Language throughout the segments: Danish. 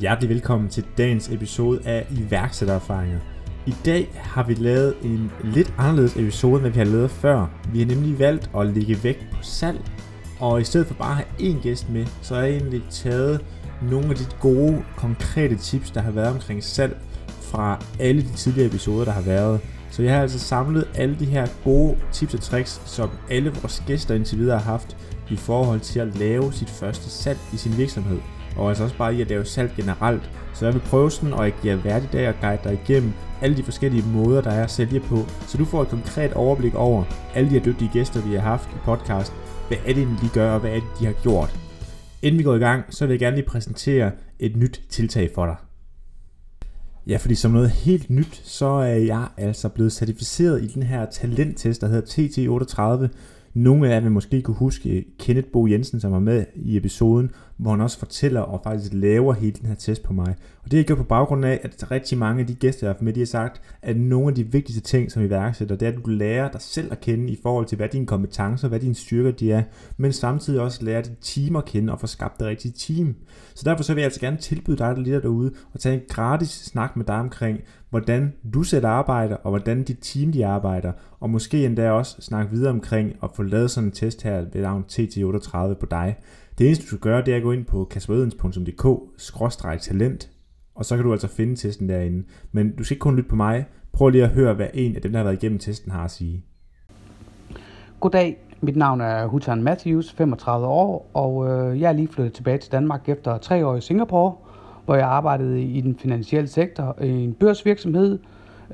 Hjertelig velkommen til dagens episode af iværksættererfaringer. I dag har vi lavet en lidt anderledes episode, end vi har lavet før. Vi har nemlig valgt at lægge vægt på salg, og i stedet for bare at have én gæst med, så har jeg egentlig taget nogle af de gode, konkrete tips, der har været omkring salg fra alle de tidligere episoder, der har været. Så jeg har altså samlet alle de her gode tips og tricks, som alle vores gæster indtil videre har haft i forhold til at lave sit første salg i sin virksomhed og altså også bare i at lave salg generelt. Så jeg vil prøve sådan, og jeg hverdag og guide dig igennem alle de forskellige måder, der er at sælge på, så du får et konkret overblik over alle de her dygtige gæster, vi har haft i podcast. Hvad er det, de gør, og hvad er det, de har gjort? Inden vi går i gang, så vil jeg gerne lige præsentere et nyt tiltag for dig. Ja, fordi som noget helt nyt, så er jeg altså blevet certificeret i den her talenttest, der hedder TT38, nogle af jer vil måske kunne huske Kenneth Bo Jensen, som var med i episoden, hvor han også fortæller og faktisk laver hele den her test på mig. Og det har jeg gjort på baggrund af, at rigtig mange af de gæster, jeg har med, de har sagt, at nogle af de vigtigste ting som iværksætter, det er, at du lærer dig selv at kende i forhold til, hvad dine kompetencer, hvad dine styrker de er, men samtidig også lære dit team at kende og få skabt det rigtige team. Så derfor så vil jeg altså gerne tilbyde dig, der lige derude, og tage en gratis snak med dig omkring, hvordan du selv arbejder, og hvordan dit team de arbejder, og måske endda også snakke videre omkring at få lavet sådan en test her ved navn TT38 på dig. Det eneste du skal gøre, det er at gå ind på kasperedens.dk-talent, og så kan du altså finde testen derinde. Men du skal ikke kun lytte på mig, prøv lige at høre, hvad en af dem, der har været igennem testen, har at sige. Goddag, mit navn er Hutan Matthews, 35 år, og øh, jeg er lige flyttet tilbage til Danmark efter tre år i Singapore, hvor jeg arbejdede i den finansielle sektor i en børsvirksomhed,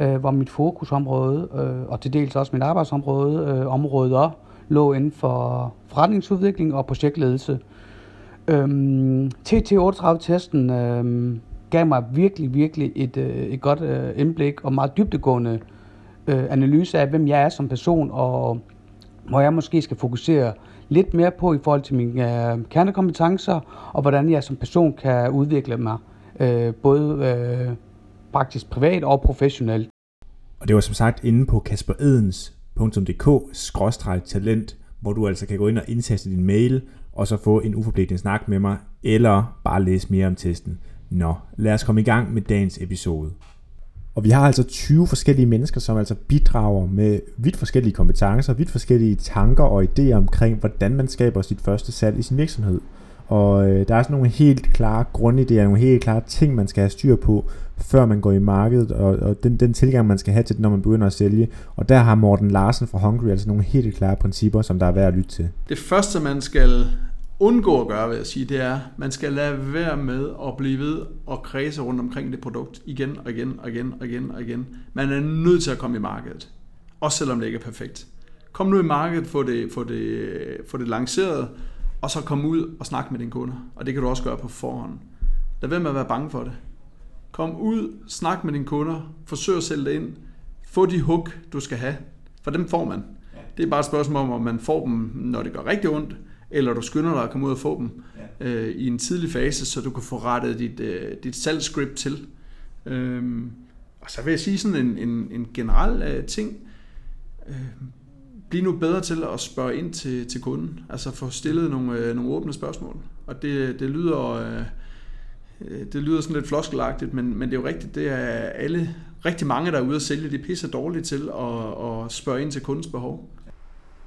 øh, hvor mit fokusområde, øh, og til dels også mit arbejdsområde, områder, lå inden for forretningsudvikling og projektledelse. Øhm, TT38-testen øhm, gav mig virkelig, virkelig et, øh, et godt øh, indblik og meget dybdegående øh, analyse af, hvem jeg er som person, og hvor jeg måske skal fokusere lidt mere på i forhold til mine øh, kernekompetencer, og hvordan jeg som person kan udvikle mig, øh, både øh, praktisk privat og professionelt. Og det var som sagt inde på Kasper Edens kasperedens.dk-talent, hvor du altså kan gå ind og indtaste din mail, og så få en uforpligtende snak med mig, eller bare læse mere om testen. Nå, lad os komme i gang med dagens episode. Og vi har altså 20 forskellige mennesker, som altså bidrager med vidt forskellige kompetencer, vidt forskellige tanker og idéer omkring, hvordan man skaber sit første salg i sin virksomhed. Og øh, der er sådan nogle helt klare grundidéer, nogle helt klare ting, man skal have styr på, før man går i markedet, og, og den, den tilgang, man skal have til det, når man begynder at sælge. Og der har Morten Larsen fra Hungry altså nogle helt klare principper, som der er værd at lytte til. Det første, man skal undgå at gøre, vil jeg sige, det er, man skal lade være med at blive ved og kredse rundt omkring det produkt igen og igen og igen og igen og igen. Man er nødt til at komme i markedet, også selvom det ikke er perfekt. Kom nu i markedet, få det, få det, få det lanceret, og så kom ud og snak med dine kunder. Og det kan du også gøre på forhånd. Lad være med at være bange for det. Kom ud, snak med dine kunder, forsøg at sælge det ind, få de hook, du skal have, for dem får man. Det er bare et spørgsmål om, om man får dem, når det gør rigtig ondt, eller du skynder dig at komme ud og få dem ja. øh, i en tidlig fase, så du kan få rettet dit, øh, dit salgsscript til. Øhm, og så vil jeg sige sådan en, en, en generel øh, ting. Øh, bliv nu bedre til at spørge ind til, til kunden. Altså få stillet nogle, øh, nogle åbne spørgsmål. Og det, det lyder... Øh, det lyder sådan lidt floskelagtigt, men, men det er jo rigtigt, det er alle, rigtig mange, der er ude at sælge, de pisser dårligt til at, at spørge ind til kundens behov.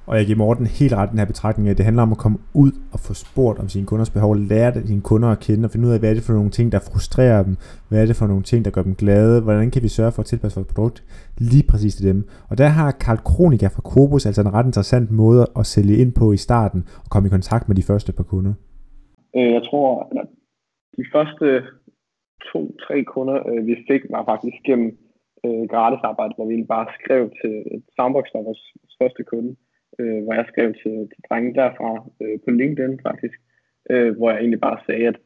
Og jeg giver Morten helt ret den her betragtning, at det handler om at komme ud og få spurgt om sine kunders behov, lære sine kunder at kende og finde ud af, hvad er det for nogle ting, der frustrerer dem, hvad er det for nogle ting, der gør dem glade, hvordan kan vi sørge for at tilpasse vores produkt lige præcis til dem. Og der har Karl Kronika fra Kobus altså en ret interessant måde at sælge ind på i starten og komme i kontakt med de første par kunder. Øh, jeg tror, at de første to-tre kunder, øh, vi fik, var faktisk gennem øh, gratis arbejde, hvor vi bare skrev til Soundbox, der vores første kunde øh, hvor jeg skrev til, til drenge derfra øh, på LinkedIn faktisk, øh, hvor jeg egentlig bare sagde, at,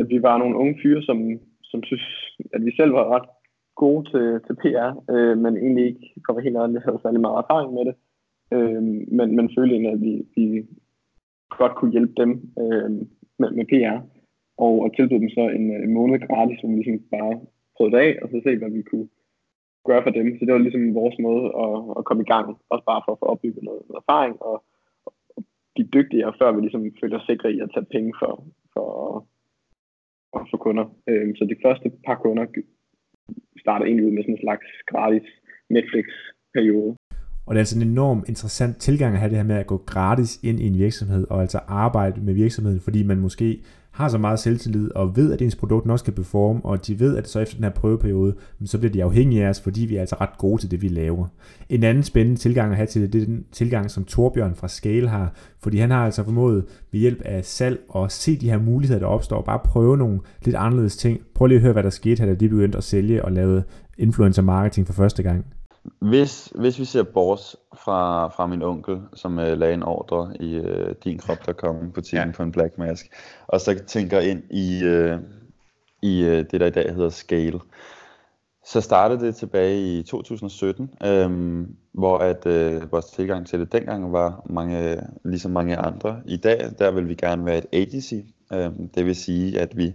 at vi var nogle unge fyre, som, som synes, at vi selv var ret gode til, til PR, øh, men egentlig ikke, for helt ærligt, havde særlig meget erfaring med det. Øh, men, men følte egentlig, at vi, vi godt kunne hjælpe dem øh, med, med PR, og, og tilbød dem så en, en måned gratis, som vi ligesom bare prøvede af, og så se, hvad vi kunne, gøre for dem. Så det var ligesom vores måde at, at komme i gang, også bare for at få opbygget noget, noget erfaring og, og blive dygtigere, før vi ligesom føler os sikre i at tage penge for, for, for, for kunder. Øhm, så de første par kunder starter egentlig ud med sådan en slags gratis Netflix-periode. Og det er altså en enorm interessant tilgang at have det her med at gå gratis ind i en virksomhed og altså arbejde med virksomheden, fordi man måske har så meget selvtillid og ved, at ens produkt nok skal performe, og de ved, at så efter den her prøveperiode, så bliver de afhængige af os, fordi vi er altså ret gode til det, vi laver. En anden spændende tilgang at have til det, det er den tilgang, som Torbjørn fra Scale har, fordi han har altså formået ved hjælp af salg at se de her muligheder, der opstår, og bare prøve nogle lidt anderledes ting. Prøv lige at høre, hvad der skete, da de begyndte at sælge og lave influencer marketing for første gang. Hvis, hvis vi ser bort fra, fra min onkel, som uh, lagde en ordre i din krop, der kom butikken ja. på en Black Mask, og så tænker ind i, uh, i uh, det, der i dag hedder Scale, så startede det tilbage i 2017, øhm, hvor at øh, vores tilgang til det dengang var mange, ligesom mange andre. I dag, der vil vi gerne være et agency, det vil sige, at vi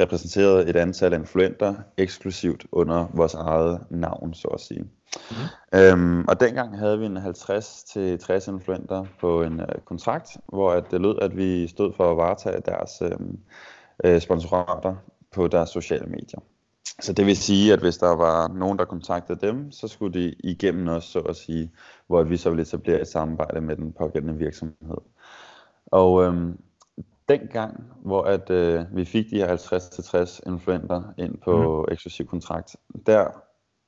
repræsenterede et antal influenter eksklusivt under vores eget navn, så at sige. Mm. Øhm, og dengang havde vi en 50-60 influenter på en øh, kontrakt, hvor at det lød, at vi stod for at varetage deres øh, øh, sponsorater på deres sociale medier. Så det vil sige, at hvis der var nogen, der kontaktede dem, så skulle de igennem os, så at sige, hvor vi så ville etablere et samarbejde med den pågældende virksomhed. Og øhm, dengang, hvor at, øh, vi fik de her 50-60 influenter ind på mm. eksklusiv kontrakt, der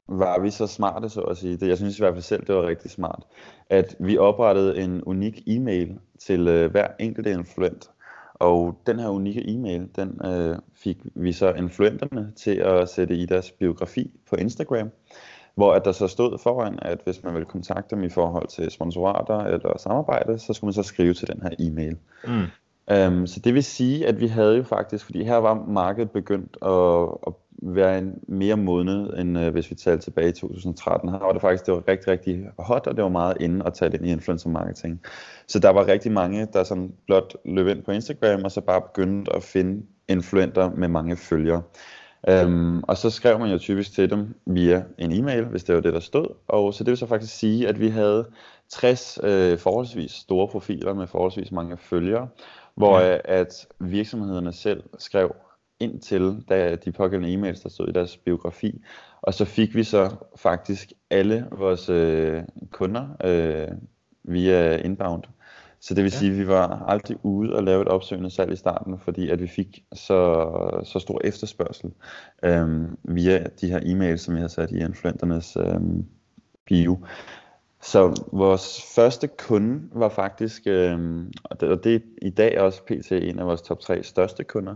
var vi så smarte, så at sige. Det, jeg synes i hvert fald selv, det var rigtig smart, at vi oprettede en unik e-mail til øh, hver enkelt influent. Og den her unikke e-mail, den øh, fik vi så influenterne til at sætte i deres biografi på Instagram, hvor at der så stod foran, at hvis man ville kontakte dem i forhold til sponsorater eller samarbejde, så skulle man så skrive til den her e-mail. Mm. Um, så det vil sige, at vi havde jo faktisk, fordi her var markedet begyndt at, at være en mere modnet, end uh, hvis vi talte tilbage i 2013. Her var det faktisk det var rigtig, rigtig hot, og det var meget inde at tage det ind i influencer marketing. Så der var rigtig mange, der sådan blot løb ind på Instagram, og så bare begyndte at finde influenter med mange følgere. Um, og så skrev man jo typisk til dem via en e-mail, hvis det var det, der stod. Og så det vil så faktisk sige, at vi havde 60 øh, forholdsvis store profiler med forholdsvis mange følgere, hvor ja. at virksomhederne selv skrev ind til da de pågældende e-mails, der stod i deres biografi. Og så fik vi så faktisk alle vores øh, kunder øh, via inbound. Så det vil ja. sige, at vi var aldrig ude og lave et opsøgende salg i starten, fordi at vi fik så, så stor efterspørgsel øh, via de her e-mails, som vi har sat i influenternes øh, bio. Så vores første kunde var faktisk, øh, og det, og det er i dag også pt. en af vores top tre største kunder,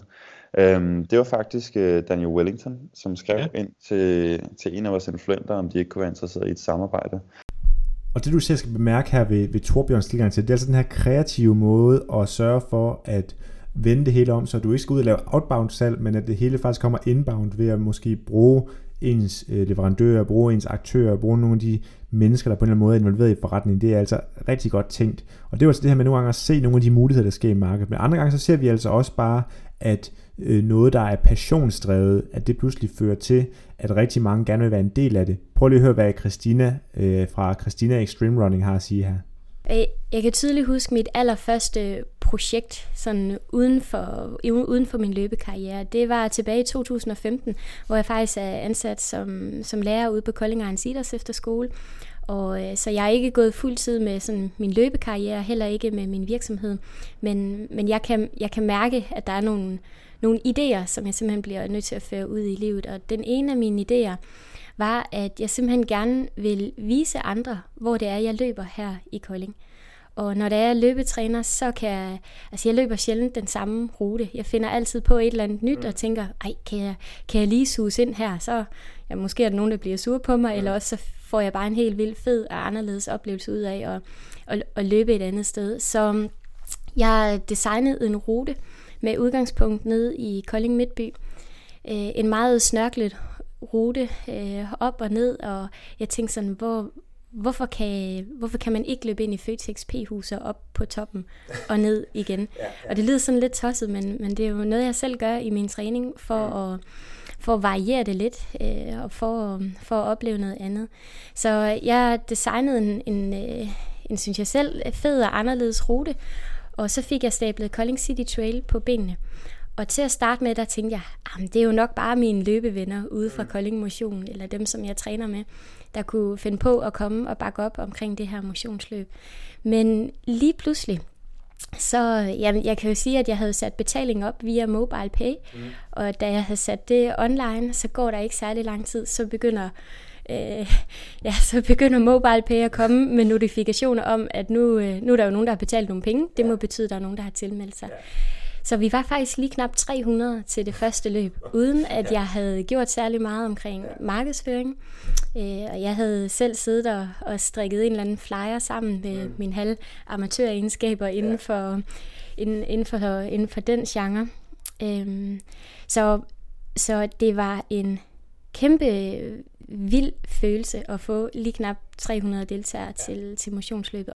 øh, det var faktisk øh, Daniel Wellington, som skrev ja. ind til, til en af vores influenter, om de ikke kunne være interesseret i et samarbejde. Og det du selv skal bemærke her ved, ved Torbjørns tilgang til, det er altså den her kreative måde at sørge for at vende det hele om, så du ikke skal ud og lave outbound salg, men at det hele faktisk kommer inbound ved at måske bruge ens øh, leverandører, bruge ens aktører, bruge nogle af de mennesker, der på en eller anden måde er involveret i forretningen, det er altså rigtig godt tænkt. Og det er altså det her med nogle gange at se nogle af de muligheder, der sker i markedet. Men andre gange så ser vi altså også bare, at øh, noget, der er passionsdrevet, at det pludselig fører til, at rigtig mange gerne vil være en del af det. Prøv lige at høre, hvad Christina øh, fra Christina Extreme Running har at sige her. Øh, jeg kan tydeligt huske mit allerførste projekt sådan uden for, uden for min løbekarriere. Det var tilbage i 2015, hvor jeg faktisk er ansat som, som lærer ude på Kolding Ejens Idræts Efterskole. Og, øh, så jeg er ikke gået fuld tid med sådan, min løbekarriere, heller ikke med min virksomhed. Men, men jeg, kan, jeg kan mærke, at der er nogle, nogle idéer, som jeg simpelthen bliver nødt til at føre ud i livet. Og den ene af mine idéer var, at jeg simpelthen gerne vil vise andre, hvor det er, jeg løber her i Kolding. Og når det er løbetræner, så kan jeg, altså jeg løber sjældent den samme rute. Jeg finder altid på et eller andet nyt og tænker, ej, kan jeg, kan jeg lige suge ind her? Så ja, måske er der nogen, der bliver sur på mig, eller også så får jeg bare en helt vild fed og anderledes oplevelse ud af at, at, at løbe et andet sted. Så jeg designede en rute med udgangspunkt ned i Kolding Midtby. Øh, en meget snørklet rute øh, op og ned, og jeg tænkte sådan, hvor, hvorfor kan, hvorfor kan man ikke løbe ind i Føtex P-huset op på toppen og ned igen? ja, ja. Og det lyder sådan lidt tosset, men, men det er jo noget, jeg selv gør i min træning for ja. at for at variere det lidt, øh, og for, for at opleve noget andet. Så jeg designede en, en, øh, en, synes jeg selv, fed og anderledes rute, og så fik jeg stablet Calling City Trail på benene. Og til at starte med, der tænkte jeg, at det er jo nok bare mine løbevenner ude fra Kolding Motion, eller dem, som jeg træner med, der kunne finde på at komme og bakke op omkring det her motionsløb. Men lige pludselig, så jamen, jeg kan jo sige, at jeg havde sat betaling op via mobile pay, mm. og da jeg havde sat det online, så går der ikke særlig lang tid, så begynder øh, ja, så begynder mobile pay at komme med notifikationer om, at nu, øh, nu er der jo nogen, der har betalt nogle penge. Det må betyde, at der er nogen, der har tilmeldt sig. Ja. Så vi var faktisk lige knap 300 til det første løb, uden at jeg havde gjort særlig meget omkring markedsføring. Øh, og jeg havde selv siddet og, og strikket en eller anden flyer sammen med mm. mine halv amatøregenskaber inden for, inden, inden, for, inden for den genre. Øhm, så, så det var en kæmpe vild følelse at få lige knap 300 deltagere til, til motionsløbet.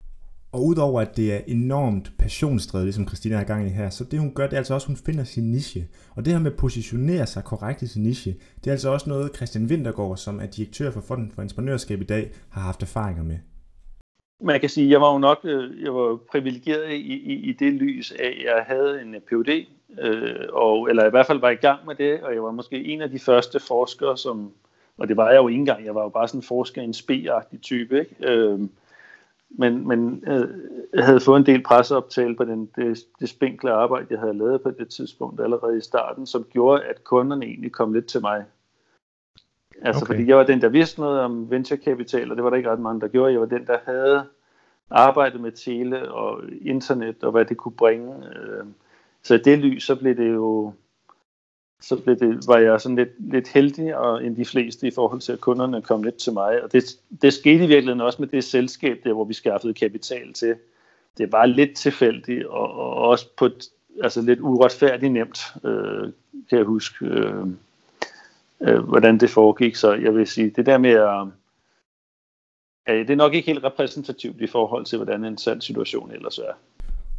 Og udover at det er enormt passionsdrevet, ligesom Christina har gang i her, så det hun gør, det er altså også, at hun finder sin niche. Og det her med at positionere sig korrekt i sin niche, det er altså også noget, Christian Wintergaard, som er direktør for Fonden for Entreprenørskab i dag, har haft erfaringer med. Man kan sige, at jeg var jo nok øh, jeg var privilegeret i, i, i det lys af, at jeg havde en Ph.D., øh, og, eller i hvert fald var i gang med det, og jeg var måske en af de første forskere, som, og det var jeg jo ikke engang, jeg var jo bare sådan en forsker, en spe type, ikke? Øh, men, men øh, jeg havde fået en del presseoptale på den, det, det spinkle arbejde, jeg havde lavet på det tidspunkt allerede i starten, som gjorde, at kunderne egentlig kom lidt til mig. Altså okay. fordi jeg var den, der vidste noget om venturekapital, og det var der ikke ret mange, der gjorde. Jeg var den, der havde arbejdet med tele og internet, og hvad det kunne bringe. Øh, så i det lys, så blev det jo så blev det, var jeg sådan lidt, lidt heldig og end de fleste i forhold til, at kunderne kom lidt til mig. Og det, det skete i virkeligheden også med det selskab, der hvor vi skaffede kapital til. Det var lidt tilfældigt og, og også på et, altså lidt uretfærdigt nemt, øh, kan jeg huske, øh, øh, hvordan det foregik. Så jeg vil sige, det der med at øh, det er nok ikke helt repræsentativt i forhold til, hvordan en sand situation ellers er.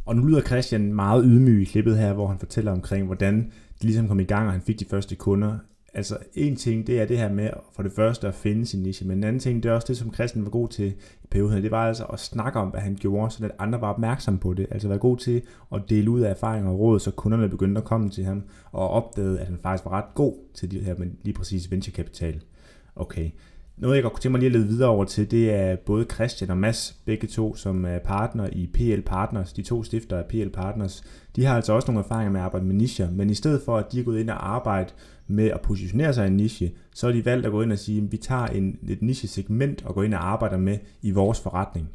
Og nu lyder Christian meget ydmyg i klippet her, hvor han fortæller omkring, hvordan det ligesom kom i gang, og han fik de første kunder. Altså en ting, det er det her med for det første at finde sin niche, men en anden ting, det er også det, som Christian var god til i perioden, det var altså at snakke om, hvad han gjorde, så at andre var opmærksom på det. Altså være god til at dele ud af erfaringer og råd, så kunderne begyndte at komme til ham, og opdagede, at han faktisk var ret god til det her med lige præcis venturekapital. Okay. Noget, jeg godt kunne tænke mig lige at lede videre over til, det er både Christian og Mads, begge to, som er partner i PL Partners. De to stifter af PL Partners. De har altså også nogle erfaringer med at arbejde med nicher, men i stedet for, at de er gået ind og arbejde med at positionere sig i en niche, så har de valgt at gå ind og sige, at vi tager en, et niche-segment og går ind og arbejder med i vores forretning.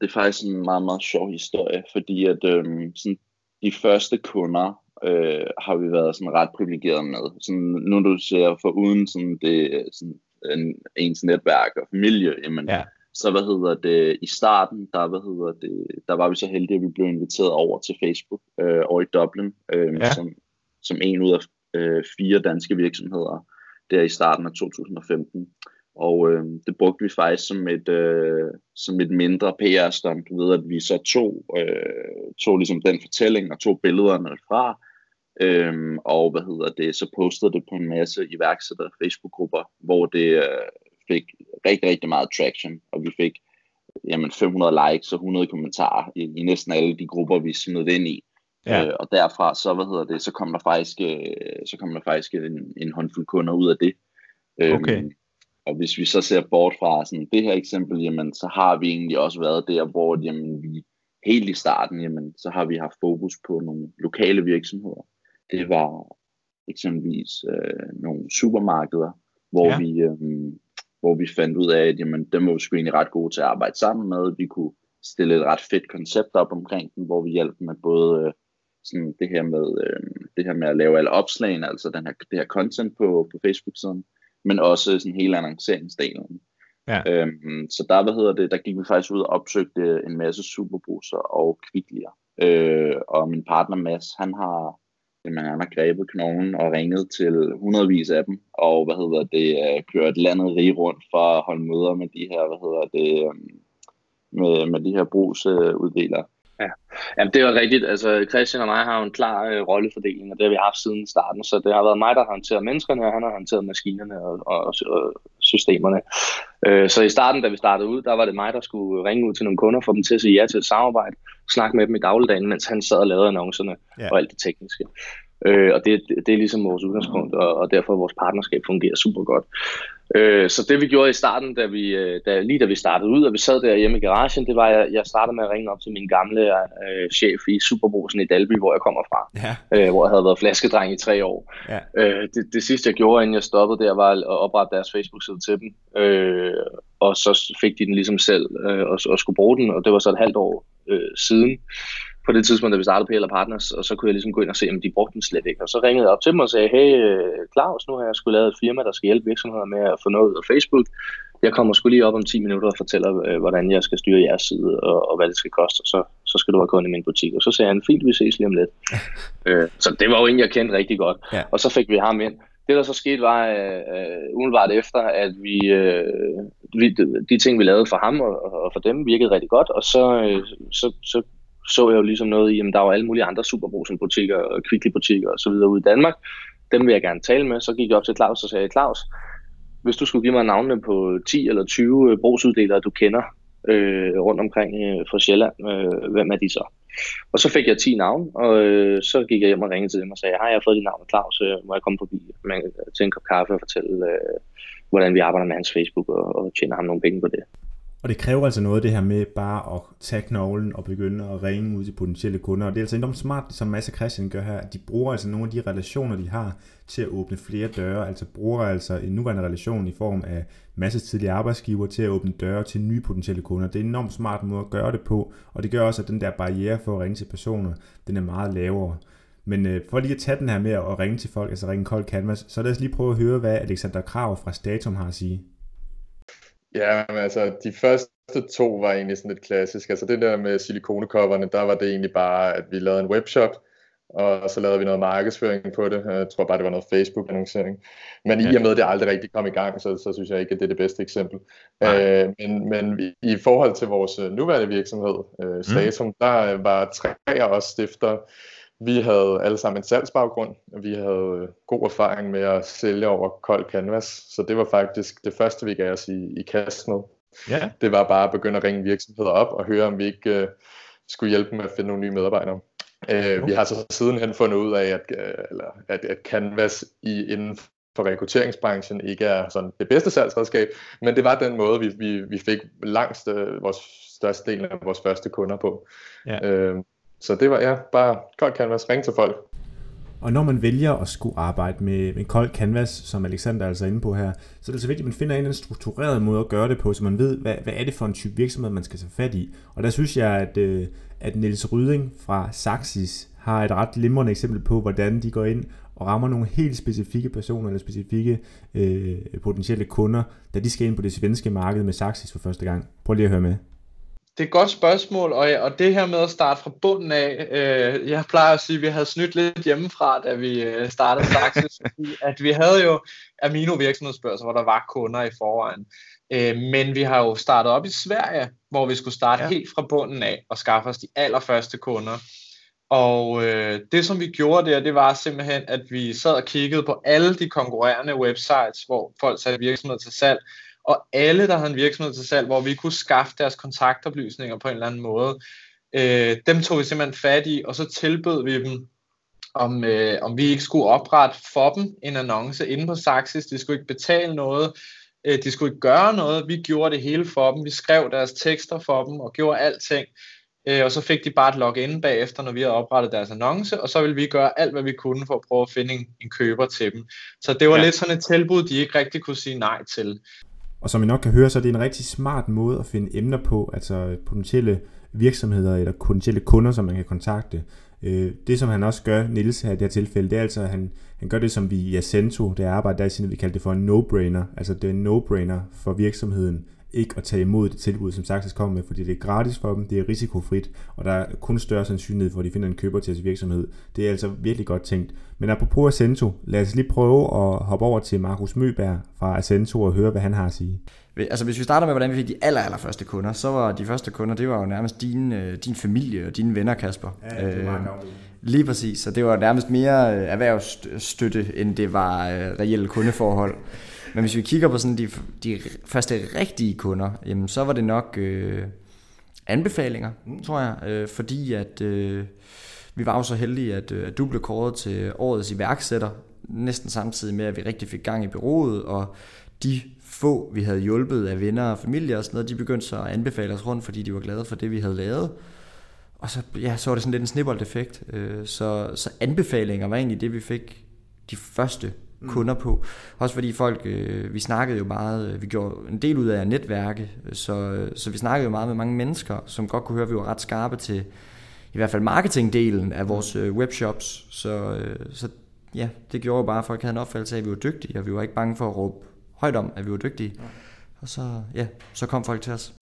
Det er faktisk en meget, meget sjov historie, fordi at øhm, sådan, de første kunder øh, har vi været sådan ret privilegeret med. Sådan, nu du ser for uden sådan det sådan en, ens netværk og familie, jamen, ja. så hvad hedder det, i starten, der, hvad hedder det, der var vi så heldige, at vi blev inviteret over til Facebook øh, over i Dublin, øh, ja. som, som en ud af øh, fire danske virksomheder, der i starten af 2015. Og øh, det brugte vi faktisk som et, øh, som et mindre PR-stunt, ved at vi så tog, øh, tog ligesom den fortælling og tog billederne fra, Øhm, og hvad hedder det, så postede det på en masse iværksættere Facebook-grupper, hvor det øh, fik rigtig, rigtig meget traction, og vi fik jamen, 500 likes og 100 kommentarer i, i næsten alle de grupper, vi smed ind i. Ja. Øh, og derfra, så, hvad hedder det, så kom der faktisk, øh, så kom der faktisk en, en håndfuld kunder ud af det. Øhm, okay. Og hvis vi så ser bort fra sådan det her eksempel, jamen, så har vi egentlig også været der, hvor jamen, vi helt i starten, jamen, så har vi haft fokus på nogle lokale virksomheder det var eksempelvis øh, nogle supermarkeder, hvor, ja. vi, øh, hvor vi fandt ud af, at jamen, dem var vi sgu egentlig ret gode til at arbejde sammen med. Vi kunne stille et ret fedt koncept op omkring den, hvor vi hjalp med både øh, sådan det her med øh, det her med at lave alle opslagene, altså den her, det her content på, på Facebook-siden, men også sådan hele annonceringsdelen. Ja. Øhm, så der, hvad hedder det, der gik vi faktisk ud og opsøgte en masse superbruser og kviklier. Øh, og min partner Mads, han har Jamen, han har grebet knoglen og ringet til hundredvis af dem, og hvad hedder det, øh, kørt landet rig rundt for at holde møder med de her, hvad hedder det, øh, med, med de her brugsuddelere. Ja, Jamen, det var rigtigt. Altså, Christian og mig har jo en klar øh, rollefordeling, og det har vi haft siden starten. Så det har været mig, der har håndteret menneskerne, og han har håndteret maskinerne og, og, og systemerne. Øh, så i starten, da vi startede ud, der var det mig, der skulle ringe ud til nogle kunder, få dem til at sige ja til et samarbejde, snakke med dem i dagligdagen, mens han sad og lavede annoncerne ja. og alt det tekniske. Øh, og det, det er ligesom vores udgangspunkt, og, og derfor vores partnerskab fungerer super godt. Øh, så det vi gjorde i starten, da vi, øh, da, lige da vi startede ud, og vi sad der hjemme i garagen, det var, at jeg startede med at ringe op til min gamle øh, chef i Superbrusen i Dalby, hvor jeg kommer fra. Ja. Øh, hvor jeg havde været flaskedreng i tre år. Ja. Øh, det, det sidste jeg gjorde, inden jeg stoppede der, var at oprette deres Facebook-side til dem. Øh, og så fik de den ligesom selv øh, og, og skulle bruge den, og det var så et halvt år øh, siden på det tidspunkt, da vi startede PL Partners, og så kunne jeg ligesom gå ind og se, om de brugte den slet ikke. Og så ringede jeg op til dem og sagde, hey øh, Claus, nu har jeg skulle lavet et firma, der skal hjælpe virksomheder med at få noget ud af Facebook. Jeg kommer skulle lige op om 10 minutter og fortæller, øh, hvordan jeg skal styre jeres side, og, og hvad det skal koste, så, så skal du have kunde i min butik. Og så sagde han, fint, vi ses lige om lidt. øh, så det var jo en, jeg kendte rigtig godt. Ja. Og så fik vi ham ind. Det, der så skete, var øh, umiddelbart efter, at vi, øh, vi, de ting, vi lavede for ham og, og for dem, virkede rigtig godt, og så, øh, så, så så jeg jo ligesom noget i, at der var alle mulige andre superbrusen-butikker og Kvickly-butikker og så videre ude i Danmark. Dem vil jeg gerne tale med. Så gik jeg op til Claus og sagde, Claus, hvis du skulle give mig navnene på 10 eller 20 øh, brugsuddelere, du kender øh, rundt omkring øh, fra Sjælland, øh, hvem er de så? Og så fik jeg 10 navne, og øh, så gik jeg hjem og ringede til dem og sagde, hej, jeg har fået dit navn, Claus, øh, må jeg komme forbi man, til en kop kaffe og fortælle, øh, hvordan vi arbejder med hans Facebook og, og tjener ham nogle penge på det. Og det kræver altså noget det her med bare at tage knoglen og begynde at ringe ud til potentielle kunder. Og det er altså enormt smart, som Mads og Christian gør her. at De bruger altså nogle af de relationer, de har til at åbne flere døre. Altså bruger altså en nuværende relation i form af masse tidligere arbejdsgiver til at åbne døre til nye potentielle kunder. Det er en enormt smart måde at gøre det på. Og det gør også, at den der barriere for at ringe til personer, den er meget lavere. Men øh, for lige at tage den her med at ringe til folk, altså ringe kold canvas, så lad os lige prøve at høre, hvad Alexander Krav fra Statum har at sige. Ja, men altså, de første to var egentlig sådan lidt klassisk. Altså det der med silikonekopperne, der var det egentlig bare, at vi lavede en webshop, og så lavede vi noget markedsføring på det. Jeg tror bare, det var noget Facebook-annoncering. Men ja. i og med, at det aldrig rigtig kom i gang, så, så synes jeg ikke, at det er det bedste eksempel. Øh, men, men i forhold til vores nuværende virksomhed, øh, Statum, mm. der var tre af os stifter, vi havde alle sammen en salgsbaggrund, og vi havde øh, god erfaring med at sælge over kold canvas, så det var faktisk det første, vi gav os i, i kast med. Ja. Det var bare at begynde at ringe virksomheder op og høre, om vi ikke uh, skulle hjælpe dem med at finde nogle nye medarbejdere. Okay. Vi har så sidenhen fundet ud af, at, uh, eller, at, at Canvas i, inden for rekrutteringsbranchen ikke er sådan det bedste salgsredskab, men det var den måde, vi, vi, vi fik langt uh, vores største del af vores første kunder på. Ja. Uh, så det var ja, bare kold canvas, ring til folk. Og når man vælger at skulle arbejde med, en kold canvas, som Alexander altså er altså inde på her, så er det så vigtigt, at man finder en eller anden struktureret måde at gøre det på, så man ved, hvad, hvad er det for en type virksomhed, man skal tage fat i. Og der synes jeg, at, øh, at Niels Ryding fra Saxis har et ret glimrende eksempel på, hvordan de går ind og rammer nogle helt specifikke personer eller specifikke øh, potentielle kunder, da de skal ind på det svenske marked med Saxis for første gang. Prøv lige at høre med. Det er et godt spørgsmål, og, og det her med at starte fra bunden af, øh, jeg plejer at sige, at vi havde snydt lidt hjemmefra, da vi øh, startede Saxis, at vi havde jo Amino virksomhedsbørser, hvor der var kunder i forvejen. Øh, men vi har jo startet op i Sverige, hvor vi skulle starte ja. helt fra bunden af og skaffe os de allerførste kunder. Og øh, det som vi gjorde der, det var simpelthen, at vi sad og kiggede på alle de konkurrerende websites, hvor folk satte virksomheder til salg, og alle, der havde en virksomhed til salg, hvor vi kunne skaffe deres kontaktoplysninger på en eller anden måde, øh, dem tog vi simpelthen fat i, og så tilbød vi dem, om, øh, om vi ikke skulle oprette for dem en annonce inde på Saxis. De skulle ikke betale noget, øh, de skulle ikke gøre noget. Vi gjorde det hele for dem. Vi skrev deres tekster for dem og gjorde alting. Øh, og så fik de bare et login bagefter, når vi havde oprettet deres annonce, og så ville vi gøre alt, hvad vi kunne for at prøve at finde en, en køber til dem. Så det var ja. lidt sådan et tilbud, de ikke rigtig kunne sige nej til. Og som I nok kan høre, så er det en rigtig smart måde at finde emner på, altså potentielle virksomheder eller potentielle kunder, som man kan kontakte. Øh, det som han også gør, Nils her i det her tilfælde, det er altså, at han, han gør det som vi i Ascento, det arbejde der i vi kalder det for en no-brainer. Altså det er en no-brainer for virksomheden ikke at tage imod det tilbud, som Saxis kommer med, fordi det er gratis for dem, det er risikofrit, og der er kun større sandsynlighed for, at de finder en køber til deres virksomhed. Det er altså virkelig godt tænkt. Men apropos Ascento, lad os lige prøve at hoppe over til Markus Møberg fra Ascento og høre, hvad han har at sige. Altså hvis vi starter med, hvordan vi fik de aller, aller første kunder, så var de første kunder, det var jo nærmest din, øh, din familie og dine venner, Kasper. Ja, det var øh, Lige præcis, så det var nærmest mere øh, erhvervsstøtte, end det var reelle kundeforhold. Men hvis vi kigger på sådan de, de første rigtige kunder, jamen så var det nok øh, anbefalinger, mm. tror jeg, øh, fordi at øh, vi var jo så heldige, at, øh, at du blev kåret til årets iværksætter, næsten samtidig med, at vi rigtig fik gang i byrådet, og de få, vi havde hjulpet af venner og familie og sådan noget, de begyndte så at anbefale os rundt, fordi de var glade for det, vi havde lavet. Og så, ja, så var det sådan lidt en snibbold-effekt. Øh, så, så anbefalinger var egentlig det, vi fik de første. Kunder på. Også fordi folk, øh, vi snakkede jo meget, øh, vi gjorde en del ud af netværke, så, så vi snakkede jo meget med mange mennesker, som godt kunne høre, at vi var ret skarpe til i hvert fald marketingdelen af vores webshops. Så, så ja, det gjorde bare, at folk havde en opfattelse af, at vi var dygtige, og vi var ikke bange for at råbe højt om, at vi var dygtige. Ja. Og så, ja, så kom folk til os.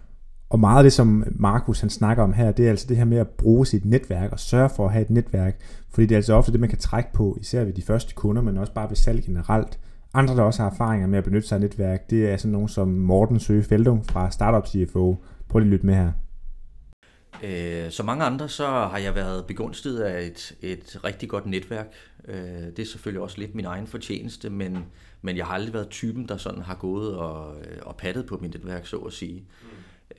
Og meget af det, som Markus han snakker om her, det er altså det her med at bruge sit netværk og sørge for at have et netværk. Fordi det er altså ofte det, man kan trække på, især ved de første kunder, men også bare ved salg generelt. Andre, der også har erfaringer med at benytte sig af netværk, det er sådan nogen som Morten Søge Feldung fra Startup CFO. Prøv lige at lytte med her. Øh, som mange andre, så har jeg været begunstiget af et, et rigtig godt netværk. Øh, det er selvfølgelig også lidt min egen fortjeneste, men, men jeg har aldrig været typen, der sådan har gået og, og pattet på mit netværk, så at sige. Mm.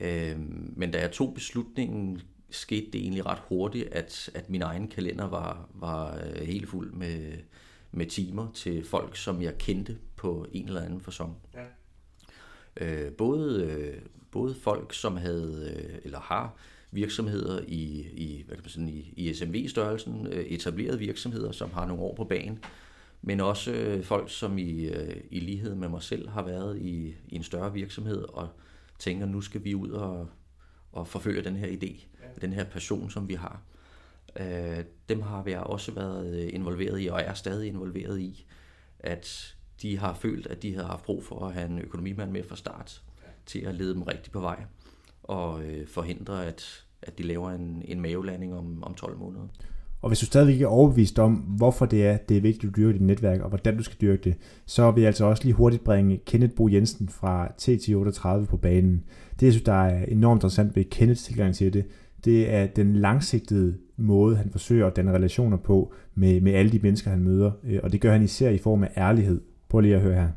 Øh, men da jeg tog beslutningen, skete det egentlig ret hurtigt, at, at min egen kalender var, var helt fuld med, med timer til folk, som jeg kendte på en eller anden fasong. Ja. Øh, både, både folk, som havde eller har virksomheder i, i, hvad kan man sige, i, i SMV-størrelsen, øh, etablerede virksomheder, som har nogle år på banen, men også øh, folk, som i, øh, i lighed med mig selv har været i, i en større virksomhed og tænker, nu skal vi ud og, og forfølge den her idé, ja. den her passion, som vi har. dem har vi også været involveret i, og er stadig involveret i, at de har følt, at de har haft brug for at have en økonomimand med fra start, til at lede dem rigtigt på vej og øh, forhindre, at, at de laver en, en mavelanding om, om 12 måneder. Og hvis du stadigvæk ikke er overbevist om, hvorfor det er, det er vigtigt, at du dyrker dit netværk, og hvordan du skal dyrke det, så vil jeg altså også lige hurtigt bringe Kenneth Bo Jensen fra T1038 på banen. Det, jeg synes, der er enormt interessant ved Kenneths tilgang til det, det er den langsigtede måde, han forsøger at danne relationer på med, med alle de mennesker, han møder. Øh, og det gør han især i form af ærlighed. Prøv lige at høre her.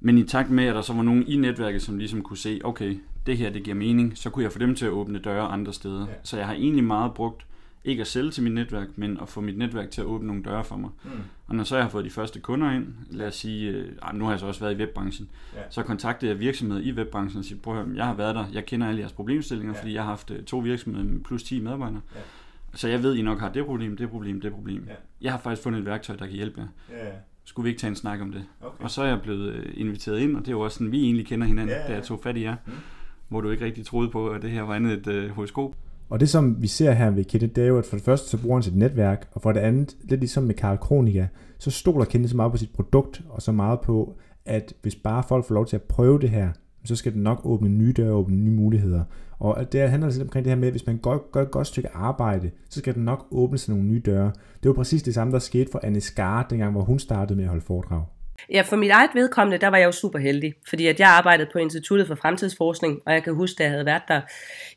Men i takt med, at der så var nogen i netværket, som ligesom kunne se, okay, det her det giver mening, så kunne jeg få dem til at åbne døre andre steder. Ja. Så jeg har egentlig meget brugt, ikke at sælge til mit netværk, men at få mit netværk til at åbne nogle døre for mig. Mm. Og når så jeg har fået de første kunder ind, lad os sige, øh, nu har jeg så også været i webbranchen, ja. så kontaktede jeg virksomheder i webbranchen og siger, prøv at høre, jeg har været der, jeg kender alle jeres problemstillinger, ja. fordi jeg har haft øh, to virksomheder med plus 10 medarbejdere. Ja. Så jeg ved, I nok har det problem, det problem, det problem. Ja. Jeg har faktisk fundet et værktøj, der kan hjælpe jer. Ja skulle vi ikke tage en snak om det? Okay. Og så er jeg blevet øh, inviteret ind, og det er jo også sådan, vi egentlig kender hinanden, ja, ja. da jeg tog fat i jer. Mm. Hvor du ikke rigtig troede på, at det her var andet et øh, horoskop. Og det som vi ser her ved Kenneth, det er jo, at for det første så bruger han sit netværk, og for det andet, lidt ligesom med Karl Kronika, så stoler Kenneth så meget på sit produkt, og så meget på, at hvis bare folk får lov til at prøve det her, så skal det nok åbne nye døre og åbne nye muligheder. Og det handler lidt omkring det her med, at hvis man gør, gør et godt stykke arbejde, så skal det nok åbne sig nogle nye døre. Det var præcis det samme, der skete for Anne Skar, dengang hvor hun startede med at holde foredrag. Ja, for mit eget vedkommende, der var jeg jo super heldig, fordi at jeg arbejdede på Instituttet for Fremtidsforskning, og jeg kan huske, at jeg havde været der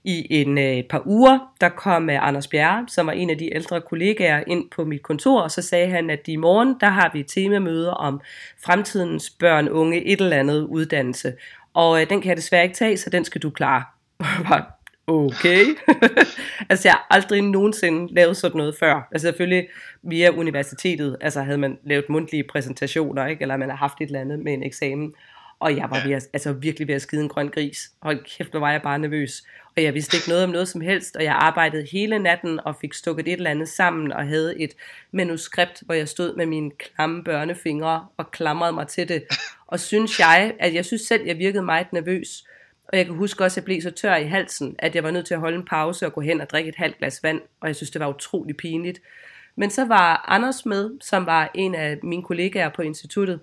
i en øh, par uger, der kom øh, Anders Bjerre, som var en af de ældre kollegaer, ind på mit kontor, og så sagde han, at i morgen, der har vi et temamøde om fremtidens børn, unge, et eller andet uddannelse, og øh, den kan jeg desværre ikke tage, så den skal du klare. okay. altså jeg har aldrig nogensinde lavet sådan noget før. Altså selvfølgelig via universitetet, altså havde man lavet mundtlige præsentationer, ikke? eller man har haft et eller andet med en eksamen. Og jeg var ved at, altså virkelig ved at skide en grøn gris. Hold kæft, hvor var jeg bare nervøs. Og jeg vidste ikke noget om noget som helst, og jeg arbejdede hele natten og fik stukket et eller andet sammen og havde et manuskript, hvor jeg stod med mine klamme børnefingre og klamrede mig til det. Og synes jeg, at jeg synes selv, jeg virkede meget nervøs. Og jeg kan huske også, at jeg blev så tør i halsen, at jeg var nødt til at holde en pause og gå hen og drikke et halvt glas vand. Og jeg synes, det var utrolig pinligt. Men så var Anders med, som var en af mine kollegaer på instituttet.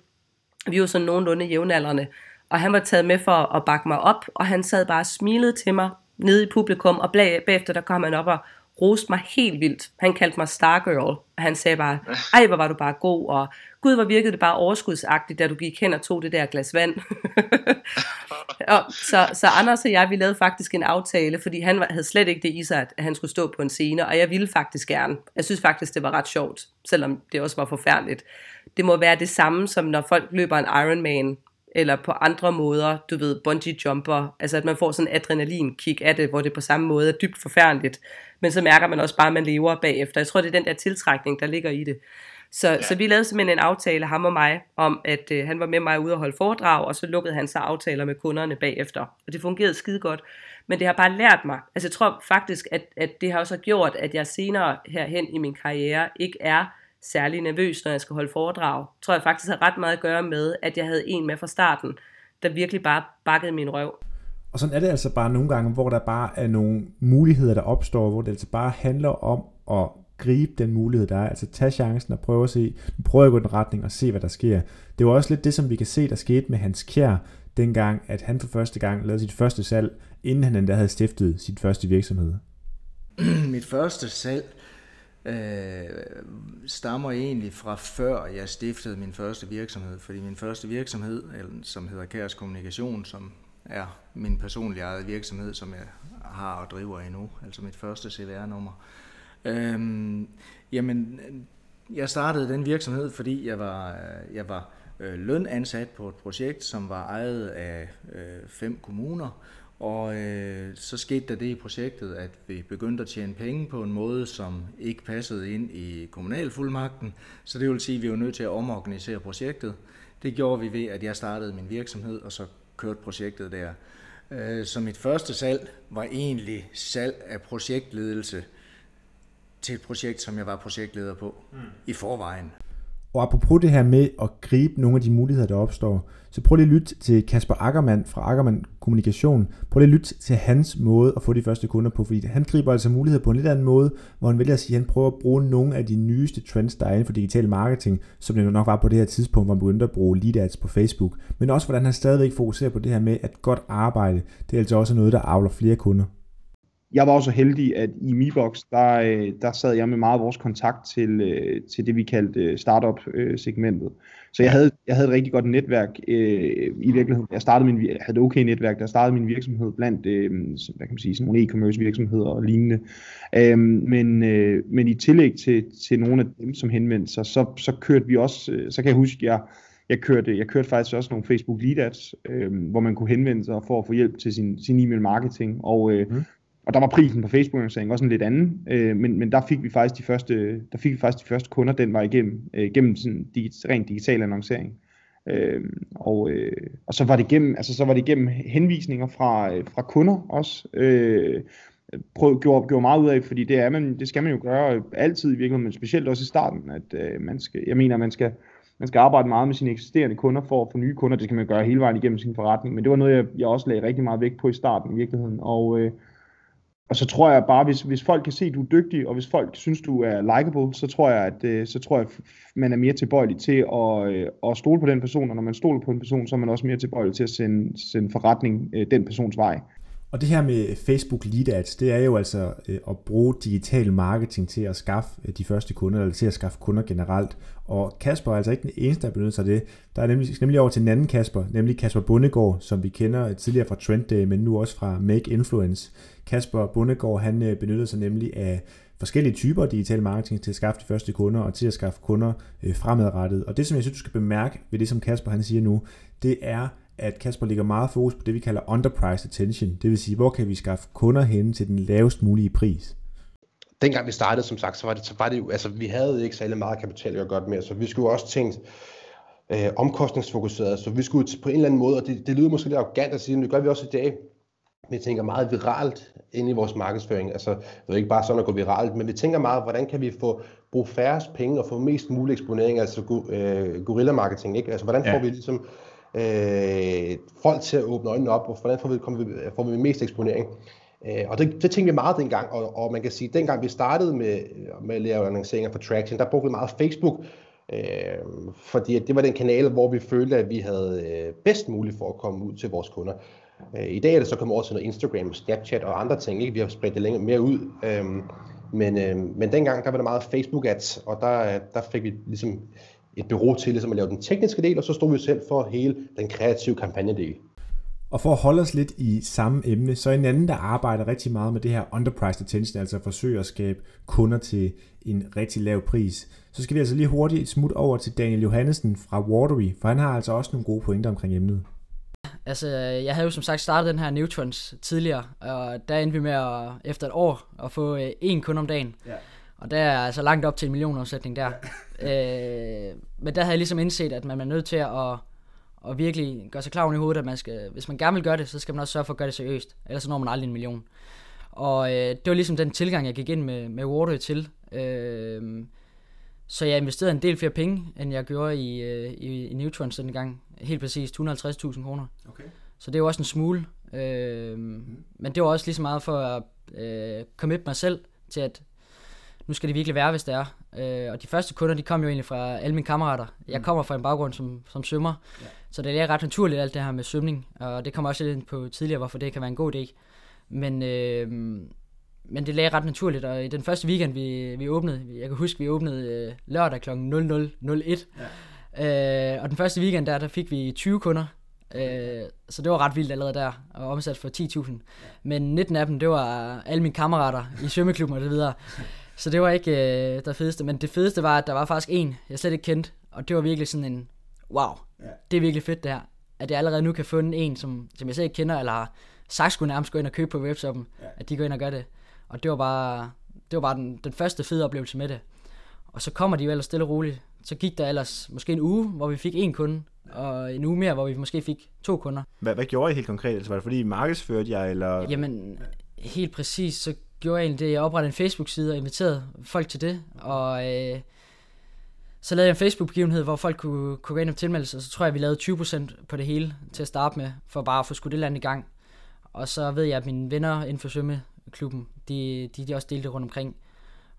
Vi var sådan nogenlunde jævnaldrende. Og han var taget med for at bakke mig op, og han sad bare og smilede til mig nede i publikum, og bagefter der kom han op og roste mig helt vildt. Han kaldte mig Stargirl, og han sagde bare, ej hvor var du bare god, og gud hvor virkede det bare overskudsagtigt, da du gik hen og tog det der glas vand. og, så, så Anders og jeg, vi lavede faktisk en aftale, fordi han havde slet ikke det i sig, at han skulle stå på en scene, og jeg ville faktisk gerne. Jeg synes faktisk, det var ret sjovt, selvom det også var forfærdeligt. Det må være det samme, som når folk løber en Ironman, eller på andre måder, du ved, bungee jumper, altså at man får sådan en adrenalin-kick af det, hvor det på samme måde er dybt forfærdeligt, men så mærker man også bare, at man lever bagefter. Jeg tror, det er den der tiltrækning, der ligger i det. Så, ja. så vi lavede simpelthen en aftale, ham og mig, om at øh, han var med mig ude og holde foredrag, og så lukkede han sig aftaler med kunderne bagefter. Og det fungerede skide godt. Men det har bare lært mig, altså jeg tror faktisk, at, at det har også gjort, at jeg senere herhen i min karriere ikke er særlig nervøs, når jeg skal holde foredrag. Tror jeg faktisk har ret meget at gøre med, at jeg havde en med fra starten, der virkelig bare bakkede min røv. Og sådan er det altså bare nogle gange, hvor der bare er nogle muligheder, der opstår, hvor det altså bare handler om at gribe den mulighed, der er. Altså tage chancen og prøve at se, prøve at gå den retning og se, hvad der sker. Det var også lidt det, som vi kan se, der skete med Hans Kjær, dengang, at han for første gang lavede sit første salg, inden han endda havde stiftet sit første virksomhed. Mit første salg øh, stammer egentlig fra før jeg stiftede min første virksomhed, fordi min første virksomhed, som hedder Kærs Kommunikation, som er min personlige eget virksomhed, som jeg har og driver endnu, altså mit første CVR-nummer. Øhm, jamen, jeg startede den virksomhed, fordi jeg var, øh, jeg var øh, lønansat på et projekt, som var ejet af øh, fem kommuner, og øh, så skete der det i projektet, at vi begyndte at tjene penge på en måde, som ikke passede ind i kommunalfuldmagten. Så det vil sige, at vi var nødt til at omorganisere projektet. Det gjorde vi ved, at jeg startede min virksomhed, og så kørte projektet der. Øh, så mit første salg var egentlig salg af projektledelse til et projekt, som jeg var projektleder på mm. i forvejen. Og apropos det her med at gribe nogle af de muligheder, der opstår, så prøv lige at lytte til Kasper Ackermann fra Ackermann Kommunikation. Prøv lige at lytte til hans måde at få de første kunder på, fordi han griber altså muligheder på en lidt anden måde, hvor han vælger at sige, at han prøver at bruge nogle af de nyeste trends, der er inden for digital marketing, som det nok var på det her tidspunkt, hvor han begyndte at bruge lead ads på Facebook. Men også hvordan han stadigvæk fokuserer på det her med, at godt arbejde, det er altså også noget, der avler flere kunder jeg var også heldig, at i Mibox, der, øh, der sad jeg med meget vores kontakt til, øh, til det, vi kaldte øh, startup-segmentet. Så jeg havde, jeg havde et rigtig godt netværk øh, i virkeligheden. Jeg startede min, jeg havde et okay netværk, der startede min virksomhed blandt øh, hvad kan man sige, sådan nogle e-commerce virksomheder og lignende. Øh, men, øh, men i tillæg til, til nogle af dem, som henvendte sig, så, så kørte vi også, så kan jeg huske, jeg, jeg kørte, jeg kørte faktisk også nogle Facebook lead ads, øh, hvor man kunne henvende sig for at få hjælp til sin, sin e-mail marketing. Og, øh, mm. Og der var prisen på facebook annoncering også en lidt anden, øh, men, men der fik vi faktisk de første, der fik vi faktisk de første kunder den var igennem, øh, gennem sådan digit, rent digital annoncering. Øh, og, øh, og så var det gennem, altså så var det gennem henvisninger fra, øh, fra kunder også. Øh, prøv, gjorde, gjorde meget ud af, fordi det, er man, det skal man jo gøre altid i virkeligheden, men specielt også i starten, at øh, man skal, jeg mener, man skal, man skal arbejde meget med sine eksisterende kunder for at få nye kunder. Det skal man gøre hele vejen igennem sin forretning, men det var noget, jeg, jeg også lagde rigtig meget vægt på i starten i virkeligheden. Og, øh, og så tror jeg bare, hvis, hvis folk kan se, at du er dygtig, og hvis folk synes, du er likable, så tror jeg, at øh, så tror jeg, man er mere tilbøjelig til at, øh, at stole på den person, og når man stoler på en person, så er man også mere tilbøjelig til at sende, sende forretning øh, den persons vej. Og det her med Facebook Lead Ads, det er jo altså øh, at bruge digital marketing til at skaffe øh, de første kunder, eller til at skaffe kunder generelt. Og Kasper er altså ikke den eneste, der benytter sig af det. Der er nemlig, nemlig over til en anden Kasper, nemlig Kasper Bundegård, som vi kender tidligere fra Trendday, men nu også fra Make Influence. Kasper Bundegård, han øh, benytter sig nemlig af forskellige typer af digital marketing til at skaffe de første kunder og til at skaffe kunder fremadrettet. Og det, som jeg synes, du skal bemærke ved det, som Kasper han siger nu, det er, at Kasper ligger meget fokus på det, vi kalder underpriced attention. Det vil sige, hvor kan vi skaffe kunder hen til den lavest mulige pris? Dengang vi startede, som sagt, så var det, så var det jo, altså vi havde ikke særlig meget kapital at gøre med, så vi skulle også tænkt øh, omkostningsfokuseret, så vi skulle på en eller anden måde, og det, det lyder måske lidt arrogant at sige, men det gør vi også i dag, vi tænker meget viralt ind i vores markedsføring. Altså, det er ikke bare sådan at gå viralt, men vi tænker meget, hvordan kan vi få bruge færrest penge og få mest mulig eksponering, altså øh, gorilla-marketing, ikke? Altså, hvordan får ja. vi ligesom øh, folk til at åbne øjnene op, og hvordan får vi, kommer vi, får vi mest eksponering? Øh, og det, det tænkte vi meget dengang, og, og man kan sige, at dengang vi startede med, med at lave annonceringer for Traction, der brugte vi meget Facebook, øh, fordi det var den kanal, hvor vi følte, at vi havde øh, bedst muligt for at komme ud til vores kunder. Øh, I dag er det så kommet over til noget Instagram, Snapchat og andre ting. Ikke? Vi har spredt det længere mere ud. Øh, men, øh, men dengang der var det meget Facebook ads, og der, der fik vi ligesom et bureau til ligesom at lave den tekniske del, og så stod vi selv for hele den kreative kampagnedel. Og for at holde os lidt i samme emne, så en anden, der arbejder rigtig meget med det her underpriced attention, altså forsøger at skabe kunder til en rigtig lav pris, så skal vi altså lige hurtigt et smut over til Daniel Johannesen fra Watery, for han har altså også nogle gode pointer omkring emnet. Altså, jeg havde jo som sagt startet den her Neutrons tidligere, og der endte vi med at, efter et år at få øh, én kunde om dagen. Ja. Og der er altså langt op til en millionomsætning der. øh, men der havde jeg ligesom indset, at man er nødt til at, at virkelig gøre sig klar i hovedet, at man skal, hvis man gerne vil gøre det, så skal man også sørge for at gøre det seriøst. Ellers så når man aldrig en million. Og øh, det var ligesom den tilgang, jeg gik ind med, med Water til. Øh, så jeg investerede en del flere penge, end jeg gjorde i, øh, i, i Neutrons den gang. Helt præcis 250.000 kroner. Okay. Så det er jo også en smule. Øh, mm. Men det var også lige så meget for at øh, commit mig selv til, at nu skal det virkelig være, hvis det er. Øh, og de første kunder, de kom jo egentlig fra alle mine kammerater. Jeg mm. kommer fra en baggrund som, som svømmer, ja. så det er ret naturligt alt det her med svømning. Og det kommer også lidt ind på tidligere, hvorfor det kan være en god idé. Men, øh, men det lagde ret naturligt, og i den første weekend, vi, vi åbnede, jeg kan huske, vi åbnede øh, lørdag kl. 00.01, ja. øh, og den første weekend der, der fik vi 20 kunder, øh, så det var ret vildt allerede der, og omsat for 10.000. Ja. Men 19 af dem, det var alle mine kammerater i svømmeklubben og så videre. Så det var ikke øh, det fedeste, men det fedeste var, at der var faktisk en, jeg slet ikke kendte, og det var virkelig sådan en, wow, ja. det er virkelig fedt det her. At jeg allerede nu kan få en, som, som jeg slet ikke kender, eller har sagt skulle nærmest gå ind og købe på webshoppen, ja. at de går ind og gør det. Og det var bare, det var bare den, den første fede oplevelse med det. Og så kommer de jo ellers stille og roligt. Så gik der ellers måske en uge, hvor vi fik en kunde, og en uge mere, hvor vi måske fik to kunder. Hvad, hvad gjorde I helt konkret? Altså, var det fordi I markedsførte jer, eller? Jamen, helt præcis, så gjorde jeg egentlig det. Jeg oprettede en Facebook-side og inviterede folk til det, og øh, så lavede jeg en Facebook-begivenhed, hvor folk kunne, kunne gå ind og tilmelde sig, og så tror jeg, vi lavede 20% på det hele til at starte med, for bare at få skudt det land i gang. Og så ved jeg, at mine venner inden for svømmeklubben, de, de, de også delte rundt omkring.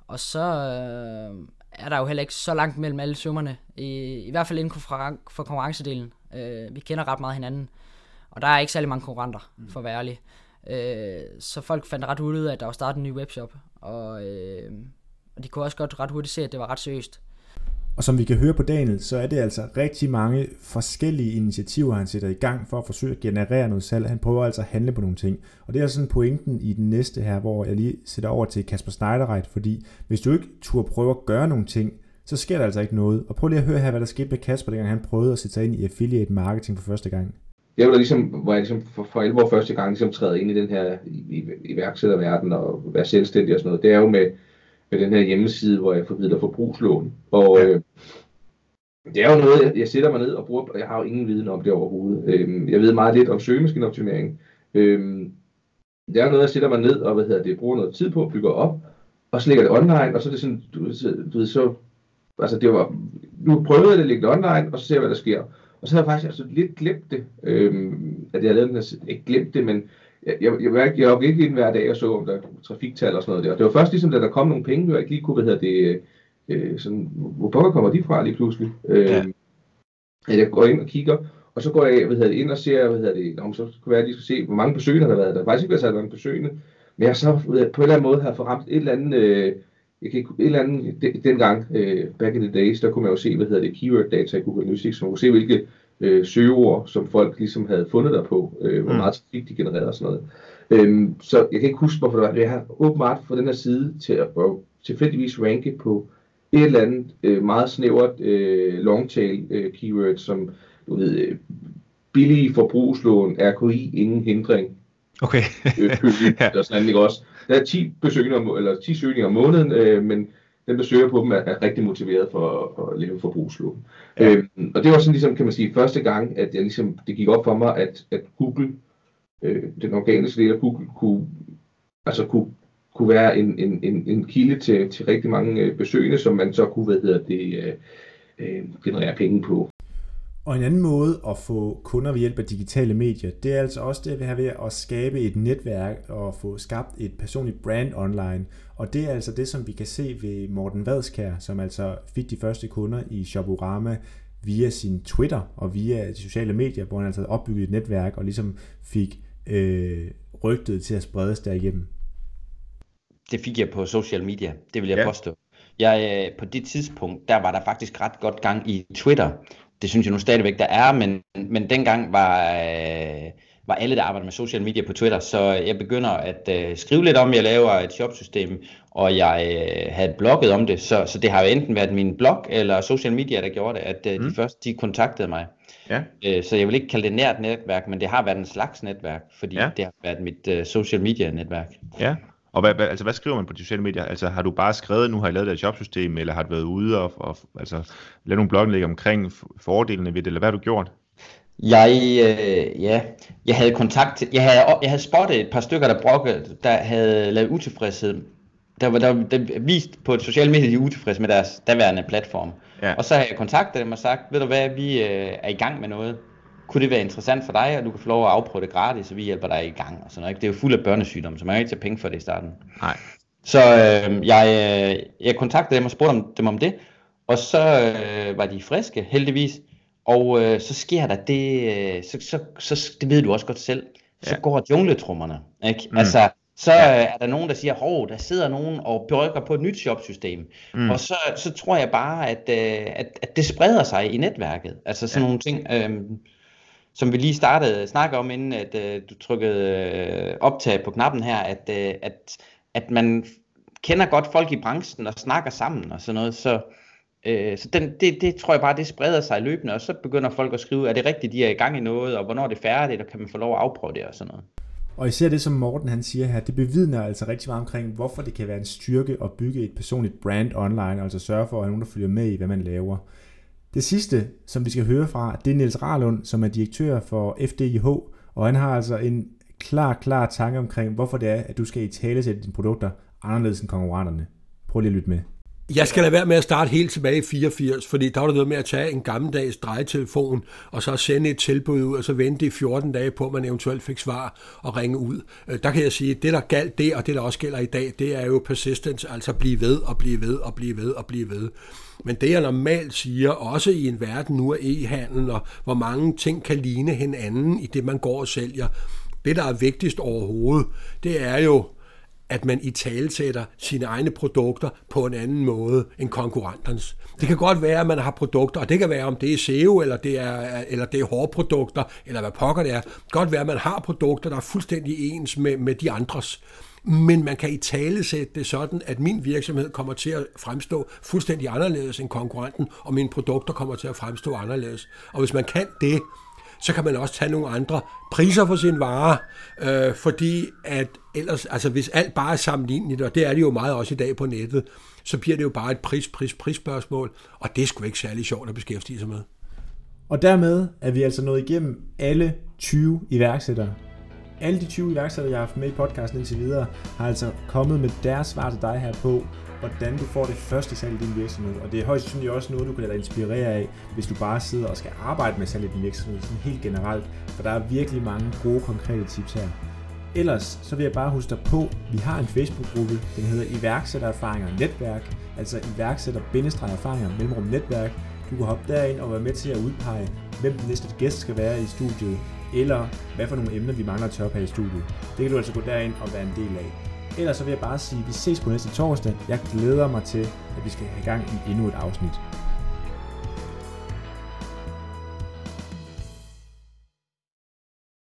Og så øh, er der jo heller ikke så langt mellem alle svømmerne, i, i hvert fald inden for, for konkurrencedelen. Øh, vi kender ret meget hinanden, og der er ikke særlig mange konkurrenter, mm. for at være ærlig. Øh, så folk fandt ret hurtigt ud af, at der var startet en ny webshop, og, øh, og de kunne også godt ret hurtigt se, at det var ret seriøst. Og som vi kan høre på Daniel, så er det altså rigtig mange forskellige initiativer, han sætter i gang for at forsøge at generere noget salg. Han prøver altså at handle på nogle ting. Og det er sådan pointen i den næste her, hvor jeg lige sætter over til Kasper Schneiderreit, fordi hvis du ikke turde prøve at gøre nogle ting, så sker der altså ikke noget. Og prøv lige at høre her, hvad der skete med Kasper, dengang han prøvede at sætte sig ind i affiliate marketing for første gang. Det var ligesom, hvor jeg ligesom for, for alvor første gang ligesom træder ind i den her iværksætterverden og være selvstændig og sådan noget. Det er jo med, med den her hjemmeside, hvor jeg formidler forbrugslån. Og ja. øh, det er jo noget, jeg, jeg sætter mig ned og bruger, og jeg har jo ingen viden om det overhovedet. Øh, jeg ved meget lidt om søgemaskineoptimering. Øh, det er noget, jeg sætter mig ned og hvad hedder det, bruger noget tid på, bygger op, og så lægger det online, og så er det sådan, du, du ved, så, altså det var, nu prøvede jeg at lægge det online, og så ser jeg, hvad der sker. Og så har jeg faktisk altså lidt glemt det, øh, at jeg havde lavet den her, ikke glemt det, men jeg, jeg, jeg, jeg var virkelig ind hver dag og så, om der er trafiktal og sådan noget der. Det var først ligesom, da der kom nogle penge, jeg ikke lige kunne, hvad hedder det, øh, sådan, hvor pokker kommer de fra lige pludselig? Øh, ja. At jeg går ind og kigger, og så går jeg hvad hedder det, ind og ser, hvad hedder det, Nå, så kunne være, at de skal se, hvor mange besøgende der har været. Der har faktisk ikke været så mange besøgende, men jeg så på en eller anden måde har forramt et eller andet, øh, jeg kan ikke, et eller andet, den, dengang, øh, back in the days, der kunne man jo se, hvad hedder det, keyword data i Google Analytics, så man kunne se, hvilke øh, søgeord, som folk ligesom havde fundet der på, øh, hvor mm. meget trafik de genererede og sådan noget. Øhm, så jeg kan ikke huske, hvorfor det var. Jeg har åbenbart fået den her side til at tilfældigvis ranke på et eller andet øh, meget snævert øh, longtail øh, keyword, som du ved, øh, billige forbrugslån, RKI, ingen hindring. Okay. øh, ja. Sådan, ikke også. der er 10 besøgninger, eller 10 søgninger om måneden, øh, men dem, der søger på dem, er, er rigtig motiveret for, for at leve forbrugslån. Ja. Øhm, og det var sådan ligesom, kan man sige, første gang, at jeg ligesom, det gik op for mig, at, at Google, øh, den organiske del af Google, kunne, altså kunne, kunne være en, en, en, en kilde til, til rigtig mange øh, besøgende, som man så kunne, hvad hedder det, øh, øh, generere penge på. Og en anden måde at få kunder ved hjælp af digitale medier, det er altså også det, at vi har ved at skabe et netværk og få skabt et personligt brand online. Og det er altså det, som vi kan se ved Morten Vadskær, som altså fik de første kunder i Shoporama via sin Twitter og via de sociale medier, hvor han altså opbyggede et netværk og ligesom fik øh, rygtet til at spredes derigennem. Det fik jeg på social media, det vil jeg ja. påstå. Jeg, øh, på det tidspunkt, der var der faktisk ret godt gang i Twitter, det synes jeg nu stadigvæk, der er, men, men dengang var, øh, var alle, der arbejder med social media på Twitter. Så jeg begynder at øh, skrive lidt om, jeg laver et shopsystem, og jeg øh, havde blogget om det. Så, så det har jo enten været min blog eller social media, der gjorde det, at øh, mm. de første de kontaktede mig. Ja. Øh, så jeg vil ikke kalde det nært netværk, men det har været en slags netværk, fordi ja. det har været mit øh, social media netværk. Ja. Og hvad, hvad, altså, hvad skriver man på de sociale medier? Altså, har du bare skrevet, nu har jeg lavet det jobsystem, eller har du været ude og, og altså, lavet nogle blogindlæg omkring fordelene ved det, eller hvad har du gjort? Jeg, øh, ja, jeg havde kontakt jeg havde, jeg havde spottet et par stykker, der brokkede, der havde lavet utilfredshed. Der var der, der vist på et sociale medier, de er utilfredse med deres daværende platform. Ja. Og så har jeg kontaktet dem og sagt, ved du hvad, vi øh, er i gang med noget. Kunne det være interessant for dig, og du kan få lov at afprøve det gratis, og vi hjælper dig i gang. Og sådan noget. ikke? Det er jo fuld af børnesygdomme, så man kan ikke tage penge for det i starten. Nej. Så øh, jeg, øh, jeg kontaktede dem og spurgte dem, om det, og så øh, var de friske, heldigvis. Og øh, så sker der det, øh, så, så, så, det ved du også godt selv, så Ja. går jungletrummerne. Ikke? Mm. Altså, så øh, er der nogen, der siger, hov, der sidder nogen og brygger på et nyt shopsystem. Mm. Og så, så tror jeg bare, at, øh, at, at det spreder sig i netværket. Altså sådan ja. nogle ting, øh, som vi lige startede at snakke om, inden at øh, du trykkede øh, optag på knappen her, at, øh, at, at man kender godt folk i branchen og snakker sammen og sådan noget. Så, øh, så den, det, det tror jeg bare, det spreder sig løbende, og så begynder folk at skrive, er det rigtigt, de er i gang i noget, og hvornår er det færdigt, og kan man få lov at afprøve det og sådan noget. Og især det, som Morten han siger her, det bevidner altså rigtig meget omkring, hvorfor det kan være en styrke at bygge et personligt brand online, altså sørge for, at nogen, der følger med i, hvad man laver. Det sidste, som vi skal høre fra, det er Niels Rarlund, som er direktør for FDIH, og han har altså en klar, klar tanke omkring, hvorfor det er, at du skal i tale sætte dine produkter anderledes end konkurrenterne. Prøv lige at lytte med. Jeg skal lade være med at starte helt tilbage i 84, fordi der var der noget med at tage en gammeldags drejetelefon, og så sende et tilbud ud, og så vente i 14 dage på, at man eventuelt fik svar og ringe ud. Øh, der kan jeg sige, at det der galt det, og det der også gælder i dag, det er jo persistence, altså blive ved og blive ved og blive ved og blive ved. Men det jeg normalt siger, også i en verden nu af e-handel, og hvor mange ting kan ligne hinanden i det, man går og sælger, det der er vigtigst overhovedet, det er jo, at man i talesætter sine egne produkter på en anden måde end konkurrenternes. Det kan godt være, at man har produkter, og det kan være, om det er SEO, eller det er, eller det er hårprodukter, eller hvad pokker det er. Det kan godt være, at man har produkter, der er fuldstændig ens med, med de andres. Men man kan i talesætte det sådan, at min virksomhed kommer til at fremstå fuldstændig anderledes end konkurrenten, og mine produkter kommer til at fremstå anderledes. Og hvis man kan det, så kan man også tage nogle andre priser for sin vare, øh, fordi at ellers, altså hvis alt bare er sammenligneligt, og det er det jo meget også i dag på nettet, så bliver det jo bare et pris, pris, pris spørgsmål, og det er sgu ikke særlig sjovt at beskæftige sig med. Og dermed er vi altså nået igennem alle 20 iværksættere. Alle de 20 iværksættere, jeg har haft med i podcasten indtil videre, har altså kommet med deres svar til dig her på, hvordan du får det første salg i din virksomhed. Og det er højst sandsynligt også noget, du kan lade dig inspirere af, hvis du bare sidder og skal arbejde med salg i din virksomhed, sådan helt generelt. For der er virkelig mange gode, konkrete tips her. Ellers så vil jeg bare huske dig på, at vi har en Facebook-gruppe, den hedder iværksættererfaringer netværk, altså iværksætter-erfaringer mellemrum netværk. Du kan hoppe derind og være med til at udpege, hvem den næste gæst skal være i studiet, eller hvad for nogle emner vi mangler at tage op her i studiet. Det kan du altså gå derind og være en del af. Ellers så vil jeg bare sige, at vi ses på næste torsdag. Jeg glæder mig til, at vi skal have gang i endnu et afsnit.